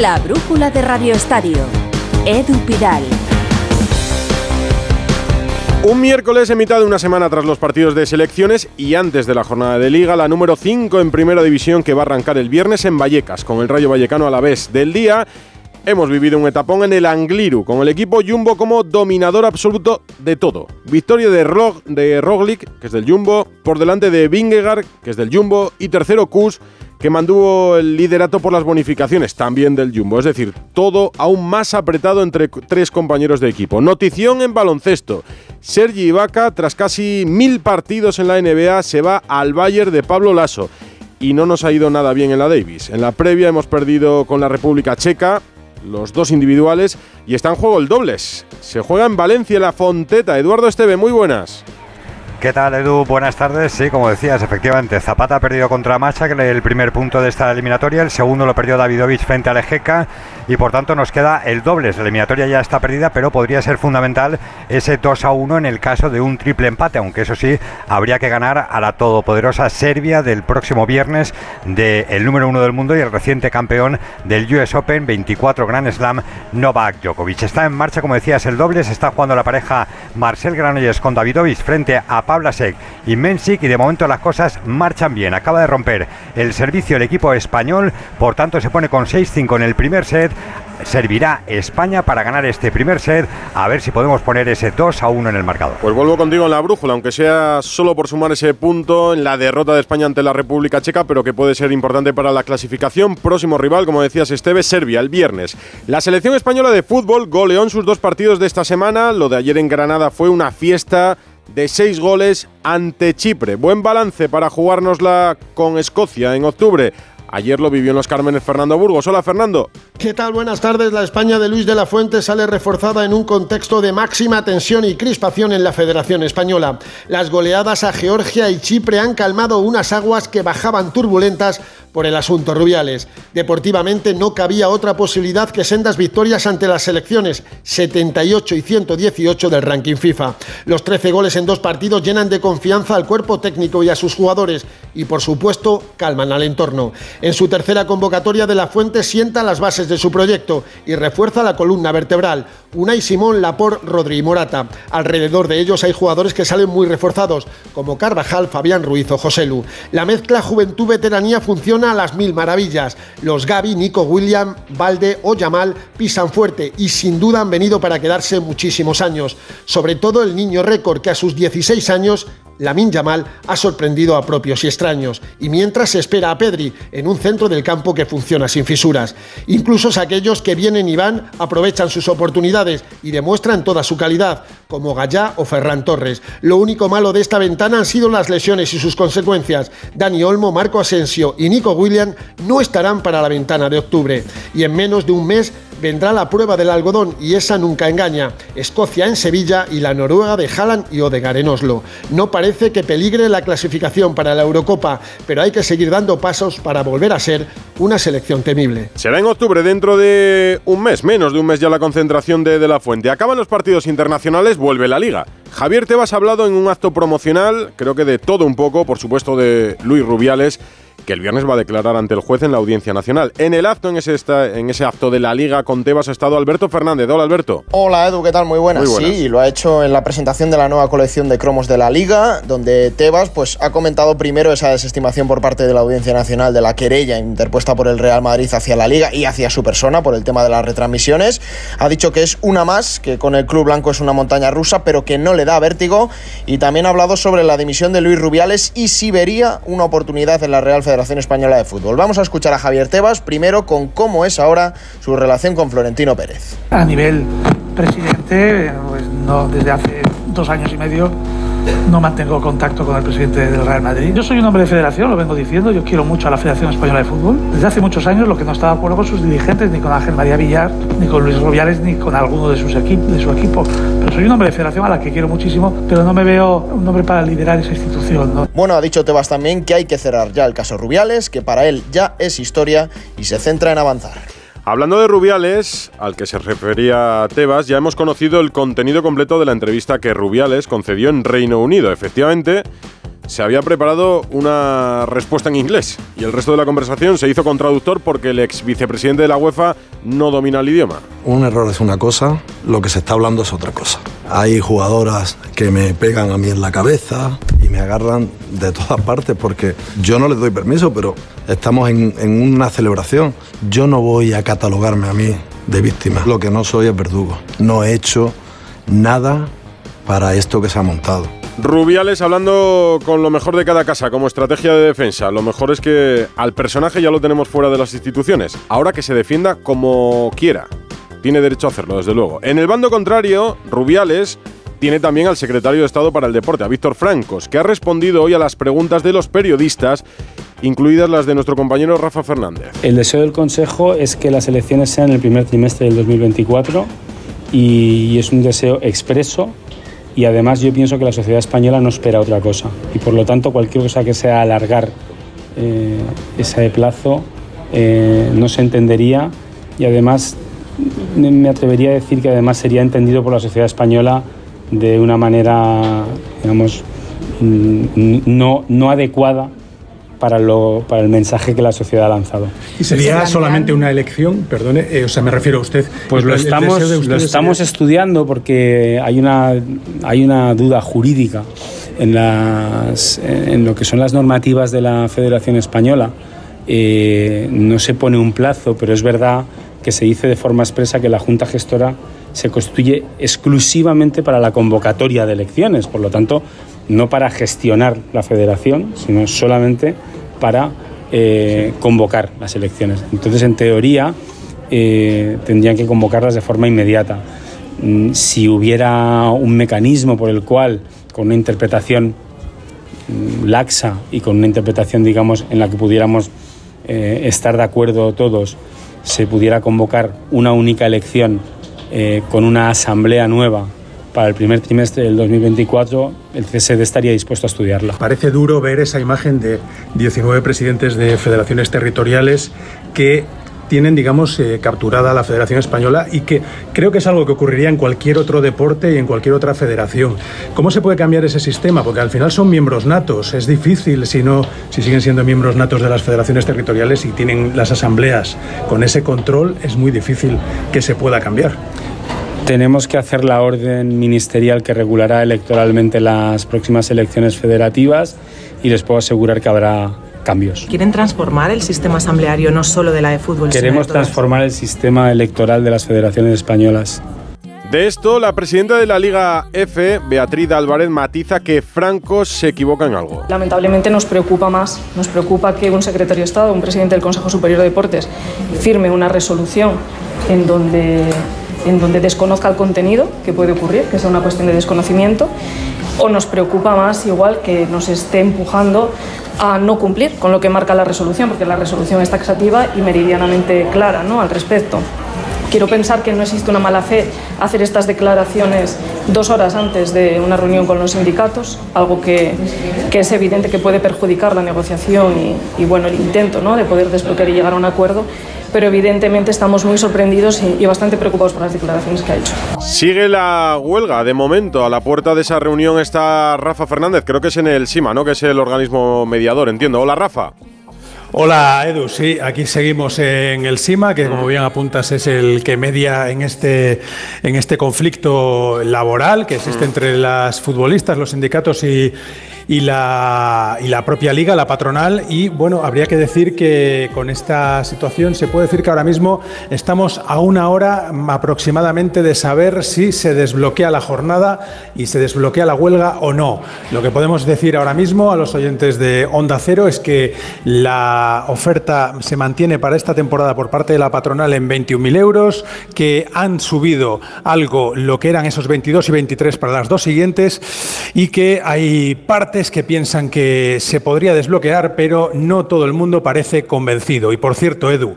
La brújula de Radio Estadio. Edu Pidal. Un miércoles en mitad de una semana tras los partidos de selecciones y antes de la jornada de liga, la número 5 en primera división que va a arrancar el viernes en Vallecas, con el Rayo Vallecano a la vez del día. Hemos vivido un etapón en el Angliru, con el equipo Jumbo como dominador absoluto de todo. Victoria de, Rog, de Roglic, que es del Jumbo, por delante de Vingegaard, que es del Jumbo, y tercero Kus, que mantuvo el liderato por las bonificaciones, también del Jumbo. Es decir, todo aún más apretado entre tres compañeros de equipo. Notición en baloncesto. Sergi Ibaka, tras casi mil partidos en la NBA, se va al Bayern de Pablo Lasso. Y no nos ha ido nada bien en la Davis. En la previa hemos perdido con la República Checa, los dos individuales, y está en juego el dobles. Se juega en Valencia la Fonteta. Eduardo Esteve, muy buenas. ¿Qué tal, Edu? Buenas tardes. Sí, como decías, efectivamente, Zapata ha perdido contra Macha, que el primer punto de esta eliminatoria. El segundo lo perdió Davidovich frente a Lejeca y por tanto nos queda el doble. La eliminatoria ya está perdida, pero podría ser fundamental ese 2 a 1 en el caso de un triple empate, aunque eso sí, habría que ganar a la todopoderosa Serbia del próximo viernes, del número uno del mundo y el reciente campeón del US Open 24 Grand Slam, Novak Djokovic. Está en marcha, como decías, el doble. Se está jugando la pareja Marcel Granollers con Davidovich frente a Pavlasek y Mensik y de momento las cosas marchan bien. Acaba de romper el servicio el equipo español, por tanto se pone con 6-5 en el primer set. Servirá España para ganar este primer set, a ver si podemos poner ese 2 a 1 en el marcador. Pues vuelvo contigo en la brújula, aunque sea solo por sumar ese punto en la derrota de España ante la República Checa, pero que puede ser importante para la clasificación. Próximo rival, como decías Esteve, Serbia, el viernes. La selección española de fútbol goleó en sus dos partidos de esta semana. Lo de ayer en Granada fue una fiesta de seis goles ante Chipre. Buen balance para jugárnosla con Escocia en octubre. Ayer lo vivió en los Cármenes Fernando Burgos. Hola Fernando. ¿Qué tal? Buenas tardes. La España de Luis de la Fuente sale reforzada en un contexto de máxima tensión y crispación en la Federación Española. Las goleadas a Georgia y Chipre han calmado unas aguas que bajaban turbulentas por el asunto Rubiales. Deportivamente no cabía otra posibilidad que sendas victorias ante las selecciones 78 y 118 del ranking FIFA. Los 13 goles en dos partidos llenan de confianza al cuerpo técnico y a sus jugadores y por supuesto calman al entorno. En su tercera convocatoria de la Fuente sienta las bases de su proyecto y refuerza la columna vertebral. Unai Simón, Lapor, Rodri Morata. Alrededor de ellos hay jugadores que salen muy reforzados, como Carvajal, Fabián Ruiz o José Lu. La mezcla juventud-veteranía funciona a las mil maravillas. Los Gaby, Nico William, Valde o Yamal pisan fuerte y sin duda han venido para quedarse muchísimos años. Sobre todo el niño récord que a sus 16 años Lamin Yamal ha sorprendido a propios y extraños, y mientras se espera a Pedri en un centro del campo que funciona sin fisuras. Incluso aquellos que vienen y van aprovechan sus oportunidades y demuestran toda su calidad, como Gallá o Ferran Torres. Lo único malo de esta ventana han sido las lesiones y sus consecuencias. Dani Olmo, Marco Asensio y Nico William no estarán para la ventana de octubre, y en menos de un mes vendrá la prueba del algodón y esa nunca engaña. Escocia en Sevilla y la Noruega de Haaland y Odegaard en Oslo. No parece que peligre la clasificación para la Eurocopa, pero hay que seguir dando pasos para volver a ser una selección temible. Será en octubre, dentro de un mes, menos de un mes ya la concentración de, de la Fuente. Acaban los partidos internacionales, vuelve la Liga. Javier Tebas ha hablado en un acto promocional, creo que de todo un poco, por supuesto de Luis Rubiales que el viernes va a declarar ante el juez en la Audiencia Nacional. En el acto, en ese, en ese acto de la Liga con Tebas ha estado Alberto Fernández. Hola, Alberto. Hola, Edu, ¿qué tal? Muy buenas. Sí, y lo ha hecho en la presentación de la nueva colección de cromos de la Liga, donde Tebas pues, ha comentado primero esa desestimación por parte de la Audiencia Nacional de la querella interpuesta por el Real Madrid hacia la Liga y hacia su persona por el tema de las retransmisiones. Ha dicho que es una más, que con el Club Blanco es una montaña rusa, pero que no le da vértigo. Y también ha hablado sobre la dimisión de Luis Rubiales y si vería una oportunidad en la Real Federación Española de Fútbol. Vamos a escuchar a Javier Tebas primero con cómo es ahora su relación con Florentino Pérez. A nivel presidente, pues no desde hace dos años y medio no mantengo contacto con el presidente del Real Madrid. Yo soy un hombre de federación, lo vengo diciendo, yo quiero mucho a la Federación Española de Fútbol. Desde hace muchos años lo que no estaba de acuerdo con sus dirigentes, ni con Ángel María Villar, ni con Luis Rubiales, ni con alguno de, sus de su equipo. Pero soy un hombre de federación a la que quiero muchísimo, pero no me veo un hombre para liderar esa institución. ¿no? Bueno, ha dicho Tebas también que hay que cerrar ya el caso Rubiales, que para él ya es historia y se centra en avanzar. Hablando de Rubiales, al que se refería Tebas, ya hemos conocido el contenido completo de la entrevista que Rubiales concedió en Reino Unido. Efectivamente, se había preparado una respuesta en inglés y el resto de la conversación se hizo con traductor porque el ex vicepresidente de la UEFA no domina el idioma. Un error es una cosa, lo que se está hablando es otra cosa. Hay jugadoras que me pegan a mí en la cabeza y me agarran de todas partes porque yo no les doy permiso, pero estamos en, en una celebración. Yo no voy a catalogarme a mí de víctima. Lo que no soy es verdugo. No he hecho nada para esto que se ha montado. Rubiales hablando con lo mejor de cada casa como estrategia de defensa. Lo mejor es que al personaje ya lo tenemos fuera de las instituciones. Ahora que se defienda como quiera. Tiene derecho a hacerlo, desde luego. En el bando contrario, Rubiales tiene también al secretario de Estado para el Deporte, a Víctor Francos, que ha respondido hoy a las preguntas de los periodistas, incluidas las de nuestro compañero Rafa Fernández. El deseo del Consejo es que las elecciones sean el primer trimestre del 2024 y es un deseo expreso y además yo pienso que la sociedad española no espera otra cosa. Y por lo tanto cualquier cosa que sea alargar eh, ese plazo eh, no se entendería. Y además me atrevería a decir que además sería entendido por la sociedad española de una manera, digamos, no, no adecuada para, lo, para el mensaje que la sociedad ha lanzado. ¿Y sería solamente una elección? Perdone, eh, o sea, me refiero a usted. Pues lo estamos, lo estamos estudiando porque hay una, hay una duda jurídica en, las, en lo que son las normativas de la Federación Española. Eh, no se pone un plazo, pero es verdad que se dice de forma expresa que la Junta Gestora se constituye exclusivamente para la convocatoria de elecciones, por lo tanto, no para gestionar la federación, sino solamente para eh, convocar las elecciones. Entonces, en teoría, eh, tendrían que convocarlas de forma inmediata. Mm, si hubiera un mecanismo por el cual, con una interpretación mm, laxa y con una interpretación, digamos, en la que pudiéramos eh, estar de acuerdo todos, se pudiera convocar una única elección con una asamblea nueva para el primer trimestre del 2024 el CSD estaría dispuesto a estudiarla. Parece duro ver esa imagen de 19 presidentes de federaciones territoriales que tienen, digamos, eh, capturada la Federación Española y que creo que es algo que ocurriría en cualquier otro deporte y en cualquier otra federación. ¿Cómo se puede cambiar ese sistema? Porque al final son miembros natos. Es difícil si no, si siguen siendo miembros natos de las federaciones territoriales y tienen las asambleas con ese control, es muy difícil que se pueda cambiar. Tenemos que hacer la orden ministerial que regulará electoralmente las próximas elecciones federativas y les puedo asegurar que habrá cambios. ¿Quieren transformar el sistema asambleario no solo de la de fútbol? Queremos transformar el sistema electoral de las federaciones españolas. De esto, la presidenta de la Liga F, Beatriz Álvarez, matiza que Franco se equivoca en algo. Lamentablemente nos preocupa más, nos preocupa que un secretario de Estado, un presidente del Consejo Superior de Deportes, firme una resolución en donde en donde desconozca el contenido, que puede ocurrir, que sea una cuestión de desconocimiento, o nos preocupa más igual que nos esté empujando a no cumplir con lo que marca la resolución, porque la resolución es taxativa y meridianamente clara ¿no? al respecto. Quiero pensar que no existe una mala fe hacer estas declaraciones dos horas antes de una reunión con los sindicatos, algo que, que es evidente que puede perjudicar la negociación y, bueno, el intento ¿no? de poder desbloquear y llegar a un acuerdo pero evidentemente estamos muy sorprendidos y, bastante preocupados por las declaraciones que ha hecho. Sigue la huelga, de momento, a la puerta de esa reunión está Rafa Fernández, creo que es en el SIMA, ¿no? Que es el organismo mediador, entiendo. Hola, Rafa. Hola Edu, sí, aquí seguimos en el SIMA, que como bien apuntas es el que media en este, en este conflicto laboral que existe entre las futbolistas, los sindicatos y, y la, y la propia liga, la patronal. Y bueno, habría que decir que con esta situación se puede decir que ahora mismo estamos a una hora aproximadamente de saber si se desbloquea la jornada y se desbloquea la huelga o no. Lo que podemos decir ahora mismo a los oyentes de Onda Cero es que la oferta se mantiene para esta temporada por parte de la patronal en 21.000 euros, que han subido algo lo que eran esos 22 y 23 para las dos siguientes y que hay parte que piensan que se podría desbloquear, pero no todo el mundo parece convencido. Y por cierto, Edu,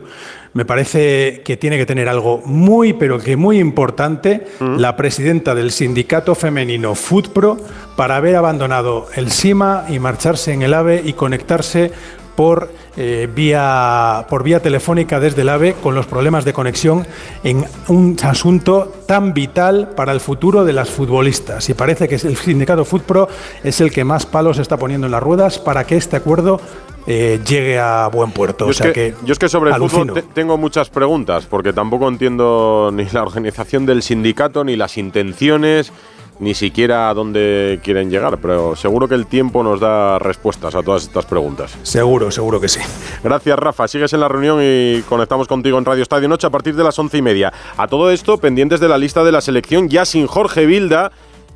me parece que tiene que tener algo muy, pero que muy importante mm. la presidenta del sindicato femenino FoodPro para haber abandonado el SIMA y marcharse en el AVE y conectarse por eh, vía, por vía telefónica desde el AVE con los problemas de conexión en un asunto tan vital para el futuro de las futbolistas. Y parece que el sindicato FUTPRO es el que más palos está poniendo en las ruedas para que este acuerdo eh, llegue a buen puerto. Yo, es que, yo es que sobre el fútbol tengo muchas preguntas, porque tampoco entiendo ni la organización del sindicato, ni las intenciones, ni siquiera a dónde quieren llegar, pero seguro que el tiempo nos da respuestas a todas estas preguntas. Seguro, seguro que sí. Gracias, Rafa. Sigues en la reunión y conectamos contigo en Radio Estadio Noche a partir de las once y media. A todo esto, pendientes de la lista de la selección, ya sin Jorge Vilda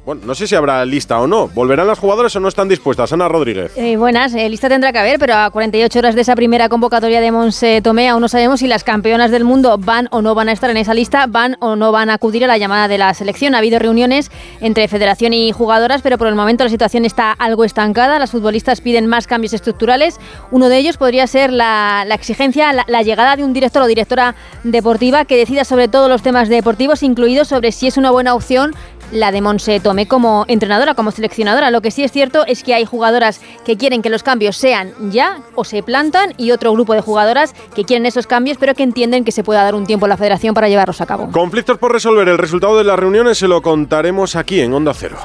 bueno, no sé si habrá lista o no. ¿Volverán las jugadoras o no están dispuestas? Ana Rodríguez. Eh, buenas, eh, lista tendrá que haber, pero a 48 horas de esa primera convocatoria de Monse Tomé aún no sabemos si las campeonas del mundo van o no van a estar en esa lista, van o no van a acudir a la llamada de la selección. Ha habido reuniones entre federación y jugadoras, pero por el momento la situación está algo estancada. Las futbolistas piden más cambios estructurales. Uno de ellos podría ser la, exigencia, la, la llegada de un director o directora deportiva que decida sobre todos los temas deportivos, incluidos sobre si es una buena opción la de Monse Tomé como entrenadora, como seleccionadora. Lo que sí es cierto es que hay jugadoras que quieren que los cambios sean ya o se plantan y otro grupo de jugadoras que quieren esos cambios pero que entienden que se pueda dar un tiempo a la federación para llevarlos a cabo. Conflictos por resolver. El resultado de las reuniones se lo contaremos aquí en Onda Cero.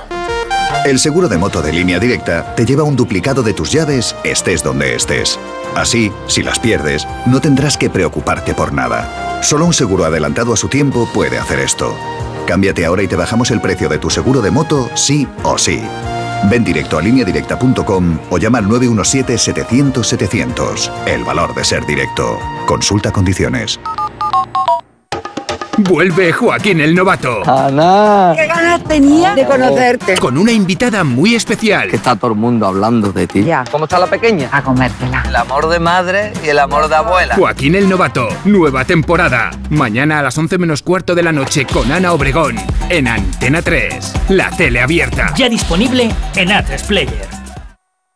El seguro de moto de línea directa te lleva un duplicado de tus llaves estés donde estés. Así, si las pierdes, no tendrás que preocuparte por nada. Solo un seguro adelantado a su tiempo puede hacer esto. Cámbiate ahora y te bajamos el precio de tu seguro de moto, sí o sí. Ven directo a lineadirecta.com o llama al 917-700-700. El valor de ser directo. Consulta condiciones. Vuelve Joaquín el Novato. Ana. ¿Qué ganas tenía de conocerte? Con una invitada muy especial. Que está todo el mundo hablando de ti. Ya. ¿Cómo está la pequeña? A comértela. El amor de madre y el amor de abuela. Joaquín el Novato. Nueva temporada. Mañana a las 11 menos cuarto de la noche con Ana Obregón. En Antena 3. La tele abierta. Ya disponible en A3 Player.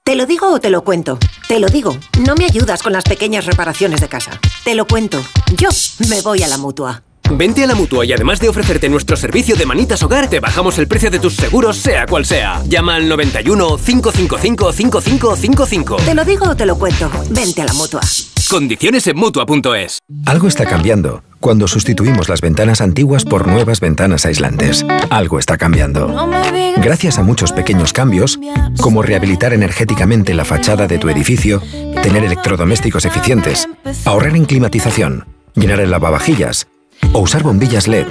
¿Te lo digo o te lo cuento? Te lo digo. No me ayudas con las pequeñas reparaciones de casa. Te lo cuento. Yo me voy a la mutua. Vente a la mutua y además de ofrecerte nuestro servicio de manitas hogar, te bajamos el precio de tus seguros, sea cual sea. Llama al 91 555 5555. Te lo digo o te lo cuento. Vente a la mutua. Condiciones en mutua.es. Algo está cambiando cuando sustituimos las ventanas antiguas por nuevas ventanas aislantes. Algo está cambiando. Gracias a muchos pequeños cambios, como rehabilitar energéticamente la fachada de tu edificio, tener electrodomésticos eficientes, ahorrar en climatización, llenar el lavavajillas o usar bombillas LED,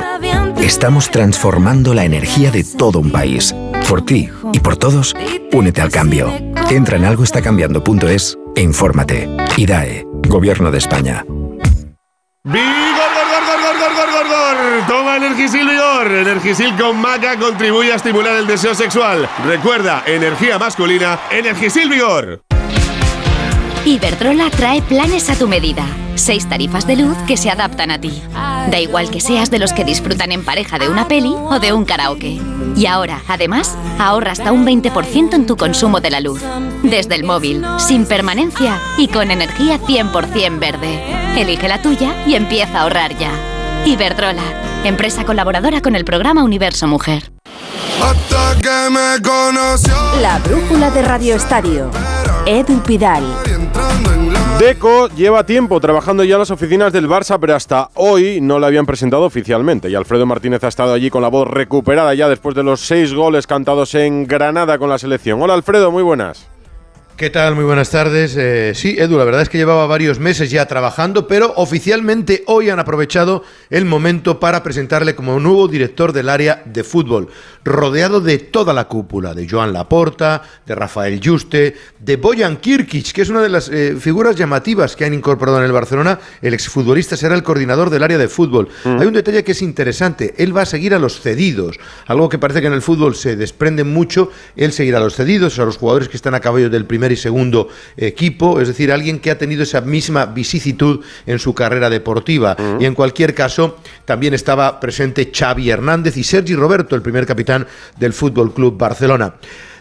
estamos transformando la energía de todo un país. Por ti y por todos, únete al cambio. Entra en algoestacambiando.es e infórmate. IDAE, Gobierno de España. ¡Vigor, gor, gor, gor, gor, gor, gor! Toma Energisil Vigor. Energisil con maca contribuye a estimular el deseo sexual. Recuerda, energía masculina, Energisil Vigor. Iberdrola trae planes a tu medida. Seis tarifas de luz que se adaptan a ti. Da igual que seas de los que disfrutan en pareja de una peli o de un karaoke. Y ahora, además, ahorra hasta un 20% en tu consumo de la luz. Desde el móvil, sin permanencia y con energía 100% verde. Elige la tuya y empieza a ahorrar ya. Iberdrola, empresa colaboradora con el programa Universo Mujer. Hasta que me conoció. La brújula de Radio Estadio. Edu Pidal. Deco lleva tiempo trabajando ya en las oficinas del Barça, pero hasta hoy no la habían presentado oficialmente. Y Alfredo Martínez ha estado allí con la voz recuperada ya después de los seis goles cantados en Granada con la selección. Hola Alfredo, muy buenas. ¿Qué tal? Muy buenas tardes. Eh, sí, Edu, la verdad es que llevaba varios meses ya trabajando, pero oficialmente hoy han aprovechado el momento para presentarle como nuevo director del área de fútbol, rodeado de toda la cúpula, de Joan Laporta, de Rafael Juste, de Bojan Kirkic, que es una de las eh, figuras llamativas que han incorporado en el Barcelona. El exfutbolista será el coordinador del área de fútbol. Hay un detalle que es interesante, él va a seguir a los cedidos, algo que parece que en el fútbol se desprende mucho, él seguirá a los cedidos, a los jugadores que están a caballo del primer y segundo equipo, es decir, alguien que ha tenido esa misma vicisitud en su carrera deportiva. Y en cualquier caso, también estaba presente Xavi Hernández y Sergi Roberto, el primer capitán del Fútbol Club Barcelona.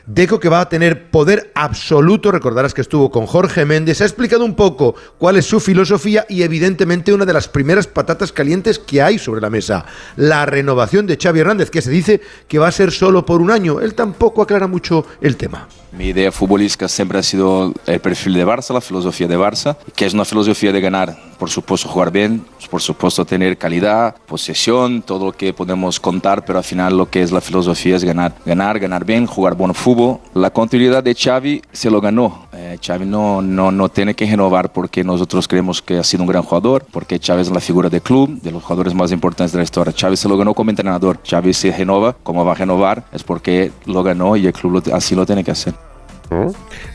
Deco que va a tener poder absoluto, recordarás que estuvo con Jorge Méndez, ha explicado un poco cuál es su filosofía y evidentemente una de las primeras patatas calientes que hay sobre la mesa, la renovación de Xavi Hernández, que se dice que va a ser solo por un año. Él tampoco aclara mucho el tema. Mi idea futbolística siempre ha sido el perfil de Barça, la filosofía de Barça, que es una filosofía de ganar. Por supuesto, jugar bien, por supuesto, tener calidad, posesión, todo lo que podemos contar, pero al final lo que es la filosofía es ganar. Ganar, ganar bien, jugar buen fútbol. La continuidad de Xavi se lo ganó. Eh, Xavi no, no, no tiene que renovar porque nosotros creemos que ha sido un gran jugador, porque Xavi es la figura del club, de los jugadores más importantes de la historia. Xavi se lo ganó como entrenador. Xavi se renova, como va a renovar, es porque lo ganó y el club así lo tiene que hacer.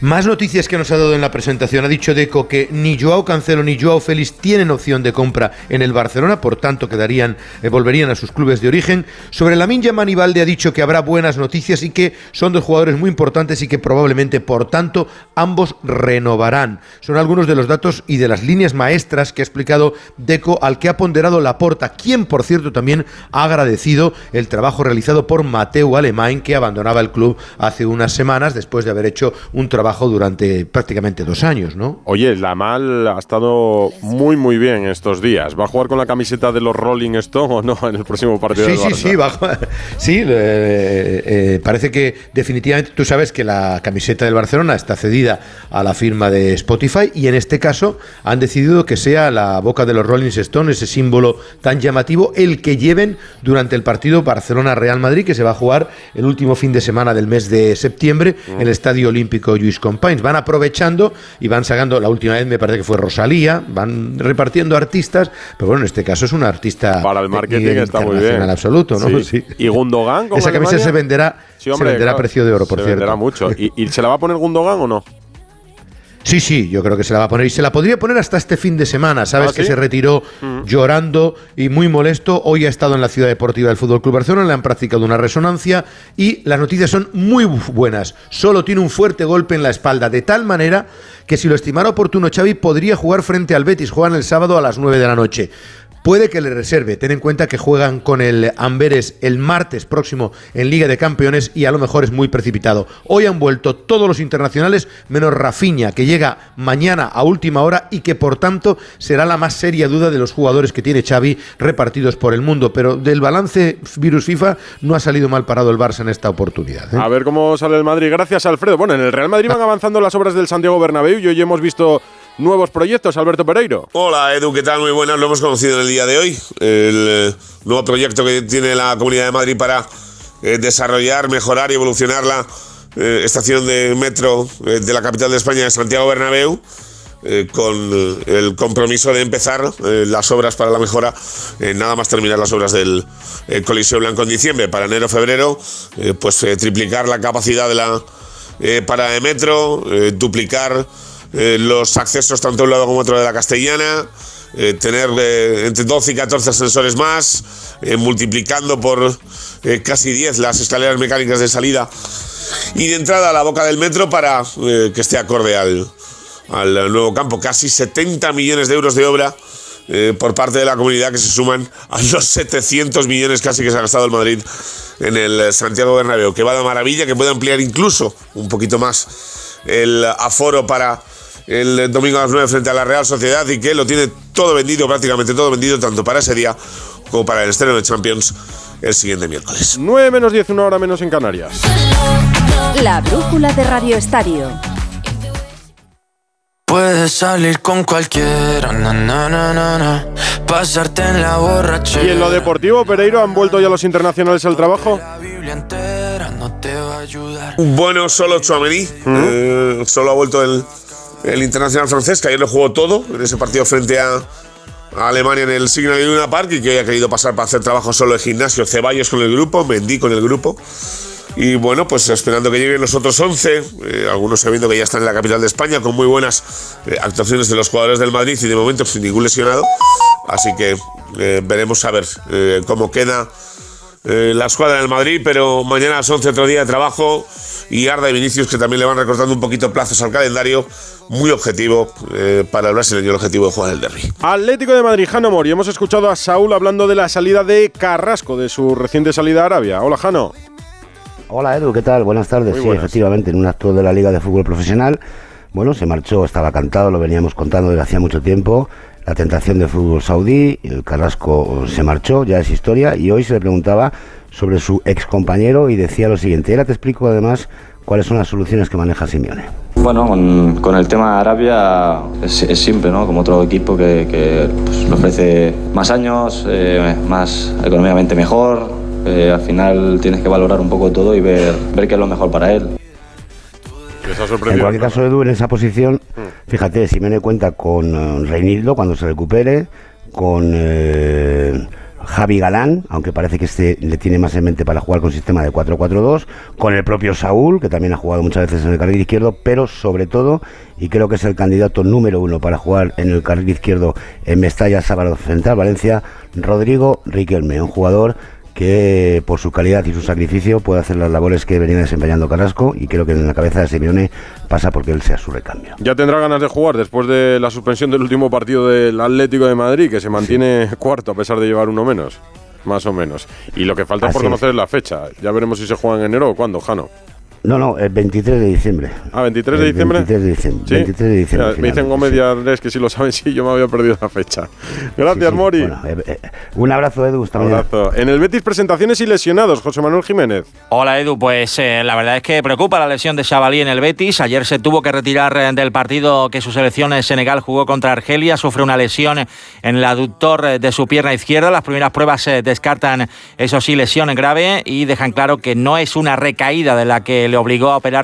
Más noticias que nos ha dado en la presentación. Ha dicho Deco que ni Joao Cancelo ni Joao Félix tienen opción de compra en el Barcelona, por tanto quedarían, eh, volverían a sus clubes de origen. Sobre la Minja Manibalde ha dicho que habrá buenas noticias y que son dos jugadores muy importantes y que probablemente, por tanto, ambos renovarán. Son algunos de los datos y de las líneas maestras que ha explicado Deco, al que ha ponderado Laporta, quien, por cierto, también ha agradecido el trabajo realizado por Mateo Alemán, que abandonaba el club hace unas semanas después de haber hecho un trabajo durante prácticamente dos años, ¿no? Oye, la Mal ha estado muy, muy bien estos días. ¿Va a jugar con la camiseta de los Rolling Stones o no en el próximo partido sí, sí, Sí, va sí, eh, eh, parece que definitivamente tú sabes que la camiseta del Barcelona está cedida a la firma de Spotify y en este caso han decidido que sea la boca de los Rolling Stones, ese símbolo tan llamativo, el que lleven durante el partido Barcelona-Real Madrid, que se va a jugar el último fin de semana del mes de septiembre en el Estadio Olímpico Luis Companys. Van aprovechando y van sacando, la última vez me parece que fue Rosalía, van repartiendo artistas, pero bueno, en este caso es una artista para el marketing está muy bien. absoluto, ¿no? Sí. Y Gundogan, esa camisa se venderá, se venderá a precio de oro, por se cierto. Venderá mucho. ¿Y, ¿Y se la va a poner Gundogan o no? Sí, sí, yo creo que se la va a poner. Y se la podría poner hasta este fin de semana. Sabes ¿Ah, que se retiró Mm. llorando y muy molesto. Hoy ha estado en la ciudad deportiva del Fútbol Club Barcelona, le han practicado una resonancia y las noticias son muy bu- buenas. Solo tiene un fuerte golpe en la espalda, de tal manera que si lo estimara oportuno Xavi podría jugar frente al Betis. Juegan el sábado a las 9 de la noche. Puede que le reserve. Ten en cuenta que juegan con el Amberes el martes próximo en Liga de Campeones y a lo mejor es muy precipitado. Hoy han vuelto todos los internacionales menos Rafinha, que llega mañana a última hora y que por tanto será la más seria duda de los jugadores que tiene Xavi repartidos por el mundo. Pero del balance virus FIFA no ha salido mal parado el Barça en esta oportunidad. ¿eh? A ver cómo sale el Madrid. Gracias, Alfredo. Bueno, en el Real Madrid van avanzando las obras del Santiago Bernabéu y hoy hemos visto nuevos proyectos. Alberto Pereiro. Hola Edu, ¿qué tal? Muy buenas, lo hemos conocido en el día de hoy. El eh, nuevo proyecto que tiene la Comunidad de Madrid para eh, desarrollar, mejorar y evolucionar la eh, estación de metro de la capital de España, Santiago Bernabéu. con el compromiso de empezar las obras para la mejora, nada más terminar las obras del Coliseo Blanco en diciembre, para enero-febrero, pues triplicar la capacidad de la parada de metro, duplicar eh, los accesos tanto a un lado como otro de la Castellana, eh, tener eh, entre 12 y 14 ascensores más, eh, multiplicando por eh, casi 10 las escaleras mecánicas de salida y de entrada a la boca del metro para eh, que esté acorde al, al nuevo campo. Casi 70 millones de euros de obra por parte de la comunidad que se suman a los 700 millones casi que se ha gastado el Madrid en el Santiago Bernabéu, que va de maravilla, que puede ampliar incluso un poquito más el aforo para el domingo a las 9 frente a la Real Sociedad y que lo tiene todo vendido, prácticamente todo vendido, tanto para ese día como para el estreno de Champions el siguiente miércoles. 9 menos 10, una hora menos en Canarias. La brújula de Radio Estadio. Puedes salir con cualquiera, na, na, na, na, na. pasarte en la borrachera. ¿Y en lo deportivo, Pereiro, han vuelto ya los internacionales al trabajo? Bueno, solo Chouameni, eh, solo ha vuelto el, el internacional francés, que ayer lo jugó todo en ese partido frente a, Alemania en el Signal Iduna Park y que hoy ha querido pasar para hacer trabajo solo de gimnasio. Ceballos con el grupo, Mendy con el grupo. Y bueno, pues esperando que lleguen los otros 11, eh, algunos sabiendo que ya están en la capital de España, con muy buenas eh, actuaciones de los jugadores del Madrid y de momento sin ningún lesionado. Así que eh, veremos a ver eh, cómo queda eh, la escuadra del Madrid, pero mañana a las 11 otro día de trabajo y Arda y Vinicius que también le van recortando un poquito plazos al calendario, muy objetivo eh, para el brasileño el objetivo de jugar el derby. Atlético de Madrid, Jano Mori. Hemos escuchado a Saúl hablando de la salida de Carrasco, de su reciente salida a Arabia. Hola, Jano. Hola Edu, ¿qué tal? Buenas tardes. Muy sí, buenas. efectivamente, en un acto de la Liga de Fútbol Profesional, bueno, se marchó, estaba cantado, lo veníamos contando desde hacía mucho tiempo, la tentación de fútbol saudí, el Carrasco se marchó, ya es historia, y hoy se le preguntaba sobre su ex compañero y decía lo siguiente, ahora te explico además ¿cuáles son las soluciones que maneja Simeone? Bueno, con, el tema de Arabia es, simple, ¿no? Como otro equipo que, que pues, ofrece más años, eh, más económicamente mejor. Eh, al final tienes que valorar un poco todo y ver, ver qué es lo mejor para él. En cualquier caso, Edu, en esa posición, mm. fíjate, Simeone cuenta con uh, Reinildo cuando se recupere, con Javi Galán, aunque parece que este le tiene más en mente para jugar con sistema de 4-4-2, con el propio Saúl, que también ha jugado muchas veces en el carril izquierdo, pero sobre todo, y creo que es el candidato número uno para jugar en el carril izquierdo en Mestalla, Sábado Central, Valencia, Rodrigo Riquelme, un jugador que por su calidad y su sacrificio puede hacer las labores que venía desempeñando Carrasco y creo que en la cabeza de Simeone pasa porque él sea su recambio. Ya tendrá ganas de jugar después de la suspensión del último partido del Atlético de Madrid, que se mantiene cuarto a pesar de llevar uno menos, más o menos. Y lo que falta por conocer es la fecha. Ya veremos si se juega en enero o cuándo, Jano. No, no, el 23 de diciembre. Ah, 23 de diciembre. 23 de diciembre. ¿Sí? 23 de diciembre me dicen Gómez y Andrés que si lo saben, sí, yo me había perdido la fecha. Gracias, Mori. Eh, eh, un abrazo, Edu. Un abrazo. En el Betis, presentaciones y lesionados, José Manuel Jiménez. Hola, Edu. Pues eh, la verdad es que preocupa la lesión de Chavalí en el Betis. Ayer se tuvo que retirar del partido que su selección en Senegal jugó contra Argelia. Sufre una lesión en el aductor de su pierna izquierda. Las primeras pruebas descartan, eso sí, lesión grave y dejan claro que no es una recaída de la que le obligó a operar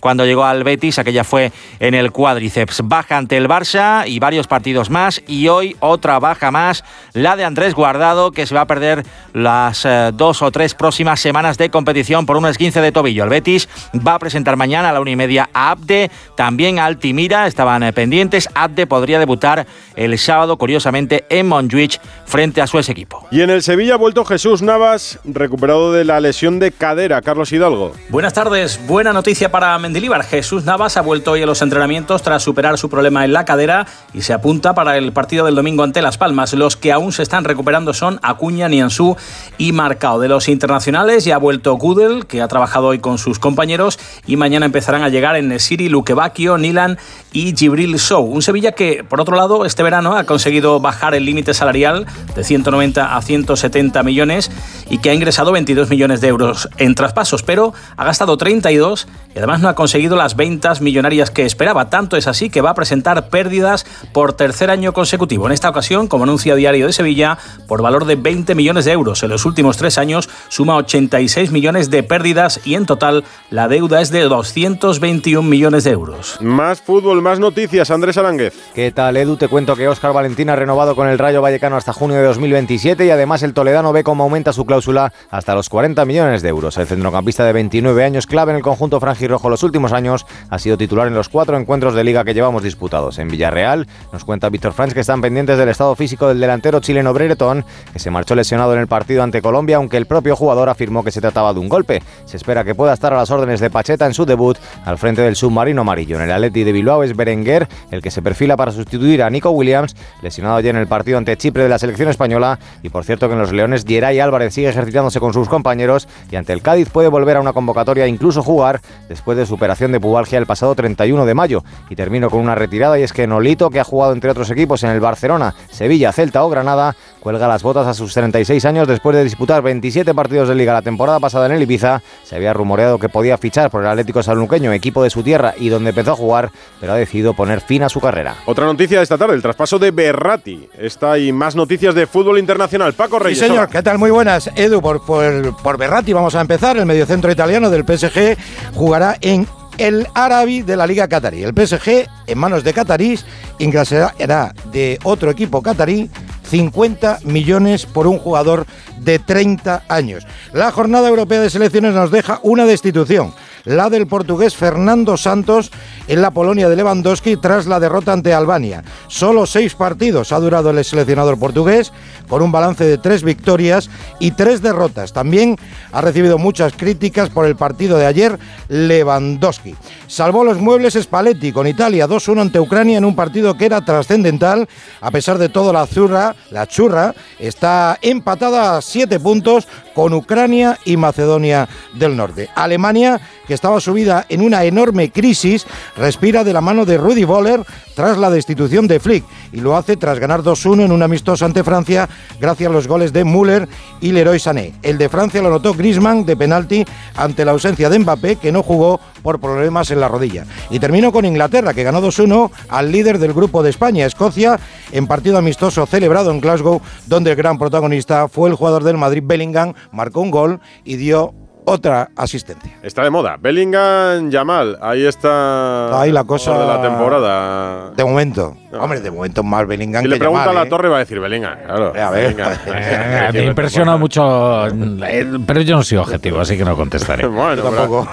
cuando llegó al Betis, aquella fue en el cuádriceps. Baja ante el Barça y varios partidos más y hoy otra baja más, la de Andrés Guardado, que se va a perder las eh, dos o tres próximas semanas de competición por un esguince de tobillo. El Betis va a presentar mañana a la una y media a Abde, también a Altimira, estaban eh, pendientes. Abde podría debutar el sábado, curiosamente, en Montjuic frente a su ex equipo. Y en el Sevilla ha vuelto Jesús Navas, recuperado de la lesión de cadera. Carlos Hidalgo. Buenas tardes, buena noticia para Mendilibar. Jesús Navas ha vuelto hoy a los entrenamientos tras superar su problema en la cadera y se apunta para el partido del domingo ante Las Palmas. Los que aún se están recuperando son Acuña, Nianzú y Marcao. De los internacionales ya ha vuelto Gudel, que ha trabajado hoy con sus compañeros y mañana empezarán a llegar en Nesiri, Luque Nilan y Gibril Show. Un Sevilla que, por otro lado, este verano ha conseguido bajar el límite salarial de 190 a 170 millones y que ha ingresado 22 millones de euros en traspasos, pero ha gastado 32 y además no ha conseguido las ventas millonarias que esperaba. Tanto es así que va a presentar pérdidas por tercer año consecutivo. En esta ocasión, como anuncia Diario de Sevilla, por valor de 20 millones de euros. En los últimos tres años suma 86 millones de pérdidas y en total la deuda es de 221 millones de euros. Más fútbol, más noticias. Andrés Aránguez. ¿Qué tal, Edu? Te cuento que Óscar Valentín ha renovado con el Rayo Vallecano hasta junio de 2027 y además el Toledano ve cómo aumenta su cláusula hasta los 40 millones de euros. El centrocampista de 29 años, clave en el conjunto franjirrojo los últimos años, ha sido titular en los cuatro encuentros de liga que llevamos disputados. En Villarreal, nos cuenta Víctor Franz que están pendientes del estado físico del delantero chileno Brereton, que se marchó lesionado en el partido ante Colombia, aunque el propio jugador afirmó que se trataba de un golpe. Se espera que pueda estar a las órdenes de Pacheta en su debut al frente del submarino amarillo. En el Atleti de Bilbao es Berenguer el que se perfila para sustituir a Nico Williams, lesionado ayer en el partido ante Chipre de la selección española. Y por cierto que en los Leones, Geray Álvarez sigue ejercitándose con sus compañeros y ante el Cádiz puede volver a una convocatoria e incluso jugar después de su operación de pubalgia el pasado 31 de mayo. Y termino con una retirada y es que Nolito, que ha jugado entre otros equipos en el Barcelona, Sevilla, Celta o Granada, cuelga las botas a sus 36 años después de disputar 27 partidos de liga la temporada pasada en el Ibiza. Se había rumoreado que podía fichar por el Atlético Salunqueño, equipo de su tierra y donde empezó a jugar, pero ha decidido poner fin a su carrera. Otra noticia de esta tarde, el traspaso de Berratti. Está y más noticias de fútbol internacional. Paco Reyes. Sí, señor, ¿qué tal? Muy buenas. Edu, por, por, por Berratti vamos a empezar. El mediocentro italiano del PSG jugará en el Arabi de la Liga Qatarí. El PSG, en manos de catarís, ingresará de otro equipo catarí 50 millones por un jugador de 30 años. La jornada europea de selecciones nos deja una destitución la del portugués Fernando Santos en la Polonia de Lewandowski tras la derrota ante Albania. Solo seis partidos ha durado el seleccionador portugués, con un balance de tres victorias y tres derrotas. También ha recibido muchas críticas por el partido de ayer Lewandowski. Salvó los muebles Spalletti con Italia 2-1 ante Ucrania en un partido que era trascendental. A pesar de todo, la zurra, la churra, está empatada a siete puntos con Ucrania y Macedonia del Norte. Alemania que estaba subida en una enorme crisis, respira de la mano de Rudy Boller tras la destitución de Flick y lo hace tras ganar 2-1 en un amistoso ante Francia gracias a los goles de Müller y Leroy Sané. El de Francia lo anotó Griezmann de penalti ante la ausencia de Mbappé que no jugó por problemas en la rodilla. Y termino con Inglaterra que ganó 2-1 al líder del grupo de España, Escocia, en partido amistoso celebrado en Glasgow donde el gran protagonista fue el jugador del Madrid Bellingham, marcó un gol y dio otra asistencia. Está de moda. Bellingham Yamal. Ahí está. Ahí la cosa. de la temporada. De momento. Hombre, de momento más Bellingham Si que le pregunta Yamal, a la ¿eh? torre, va a decir Bellingham. Claro. A ver. Bellingham. Eh, me impresiona mucho, eh, pero yo no soy objetivo, así que no contestaré. Bueno, Tampoco.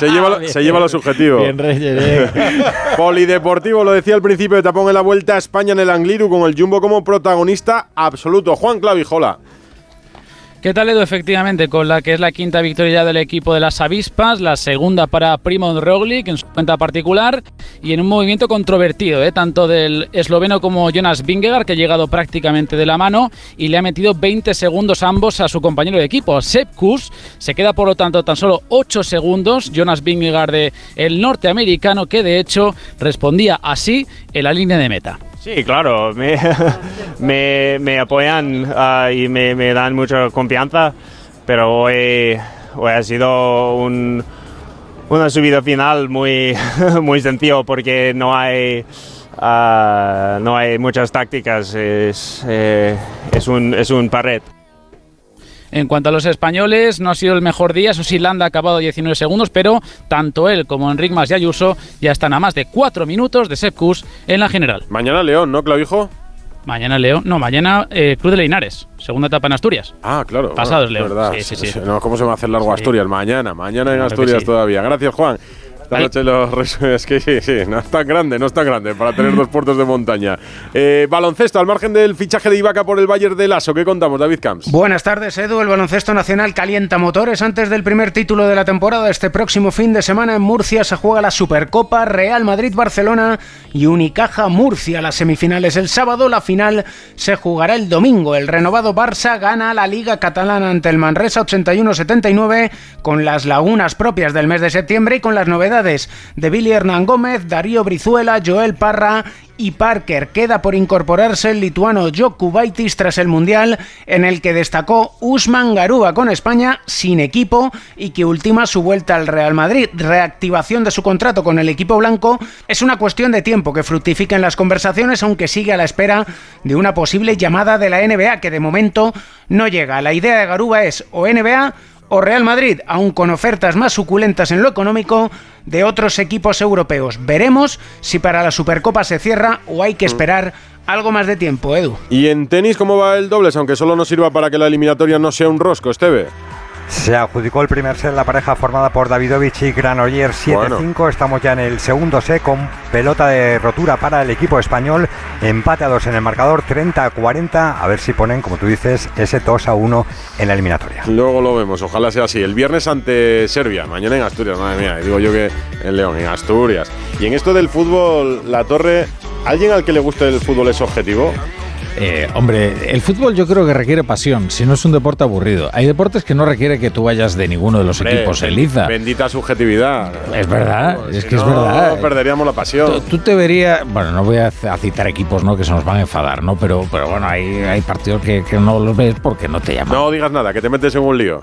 Se lleva, lo- se lleva lo subjetivo. Bien, Reyes, Polideportivo, lo decía al principio de tapón en la vuelta a España en el Angliru con el Jumbo como protagonista absoluto. Juan Clavijola. ¿Qué tal, Edu? Efectivamente, con la que es la quinta victoria del equipo de las avispas, la segunda para Primo Roglic en su cuenta particular y en un movimiento controvertido, ¿eh? tanto del esloveno como Jonas Vingegaard, que ha llegado prácticamente de la mano y le ha metido 20 segundos ambos a su compañero de equipo. Sepp Kuss se queda, por lo tanto, tan solo 8 segundos. Jonas Vingegaard, de el norteamericano, que de hecho respondía así en la línea de meta. Sí, claro, me, me, apoyan ah, y me, me dan mucha confianza, pero hoy, hoy ha sido un, una subida final muy, muy sencillo porque no hay, ah, no hay muchas tácticas, es, eh, es, un, es un pared. En cuanto a los españoles, no ha sido el mejor día. Eso sí, Landa ha acabado 19 segundos, pero tanto él como Enric Mas y Ayuso ya están a más de 4 minutos de Sepp Kuss en la general. Mañana León, ¿no, Clavijo? Mañana León, no, mañana eh, Cruz de Linares, segunda etapa en Asturias. Ah, claro. Pasado es bueno, León. verdad. Sí, sí, sí. No, ¿Cómo se va a hacer largo. Asturias? Mañana, mañana en Asturias todavía. Gracias, Juan. Esta noche los Es que sí, sí, no es tan grande, no es tan grande para tener dos puertos de montaña. Eh, baloncesto, al margen del fichaje de Ibaka por el Bayern de Lasso, ¿qué contamos, David Camps? Buenas tardes, Edu. El baloncesto nacional calienta motores antes del primer título de la temporada. Este próximo fin de semana en Murcia se juega la Supercopa Real Madrid-Barcelona y Unicaja Murcia. Las semifinales el sábado, la final se jugará el domingo. El renovado Barça gana la Liga Catalana ante el Manresa 81-79 con las lagunas propias del mes de septiembre y con las novedades de Billy Hernán Gómez, Darío Brizuela, Joel Parra y Parker. Queda por incorporarse el lituano Jokubaitis tras el Mundial, en el que destacó Usman Garúa con España sin equipo y que ultima su vuelta al Real Madrid. Reactivación de su contrato con el equipo blanco es una cuestión de tiempo que fructifica en las conversaciones, aunque sigue a la espera de una posible llamada de la NBA, que de momento no llega. La idea de Garúa es o NBA o Real Madrid, aún con ofertas más suculentas en lo económico de otros equipos europeos. Veremos si para la Supercopa se cierra o hay que esperar algo más de tiempo, Edu. Y en tenis, ¿cómo va el dobles? Aunque solo nos sirva para que la eliminatoria no sea un rosco, Esteve. Se adjudicó el primer set la pareja formada por Davidovich y Granollers 7-5. Estamos ya en el segundo set con pelota de rotura para el equipo español. Empate a dos en el marcador, 30-40. A ver si ponen, como tú dices, ese 2-1 en la eliminatoria. Luego lo vemos, ojalá sea así. El viernes ante Serbia, mañana en Asturias, madre mía. Digo yo que en León, en Asturias. Y en esto del fútbol, la torre, ¿alguien al que le guste el fútbol es objetivo? Eh, hombre, el fútbol yo creo que requiere pasión, si no es un deporte aburrido. Hay deportes que no requiere que tú vayas de ninguno de los Hombre, equipos en liza. Bendita subjetividad. Es verdad, es que es no, verdad. perderíamos la pasión. Tú te verías, bueno, no voy a, citar equipos ¿no? que se nos van a enfadar, ¿no? Pero, pero bueno, hay, hay partidos que, que no los ves porque no te llaman. No digas nada, que te metes en un lío.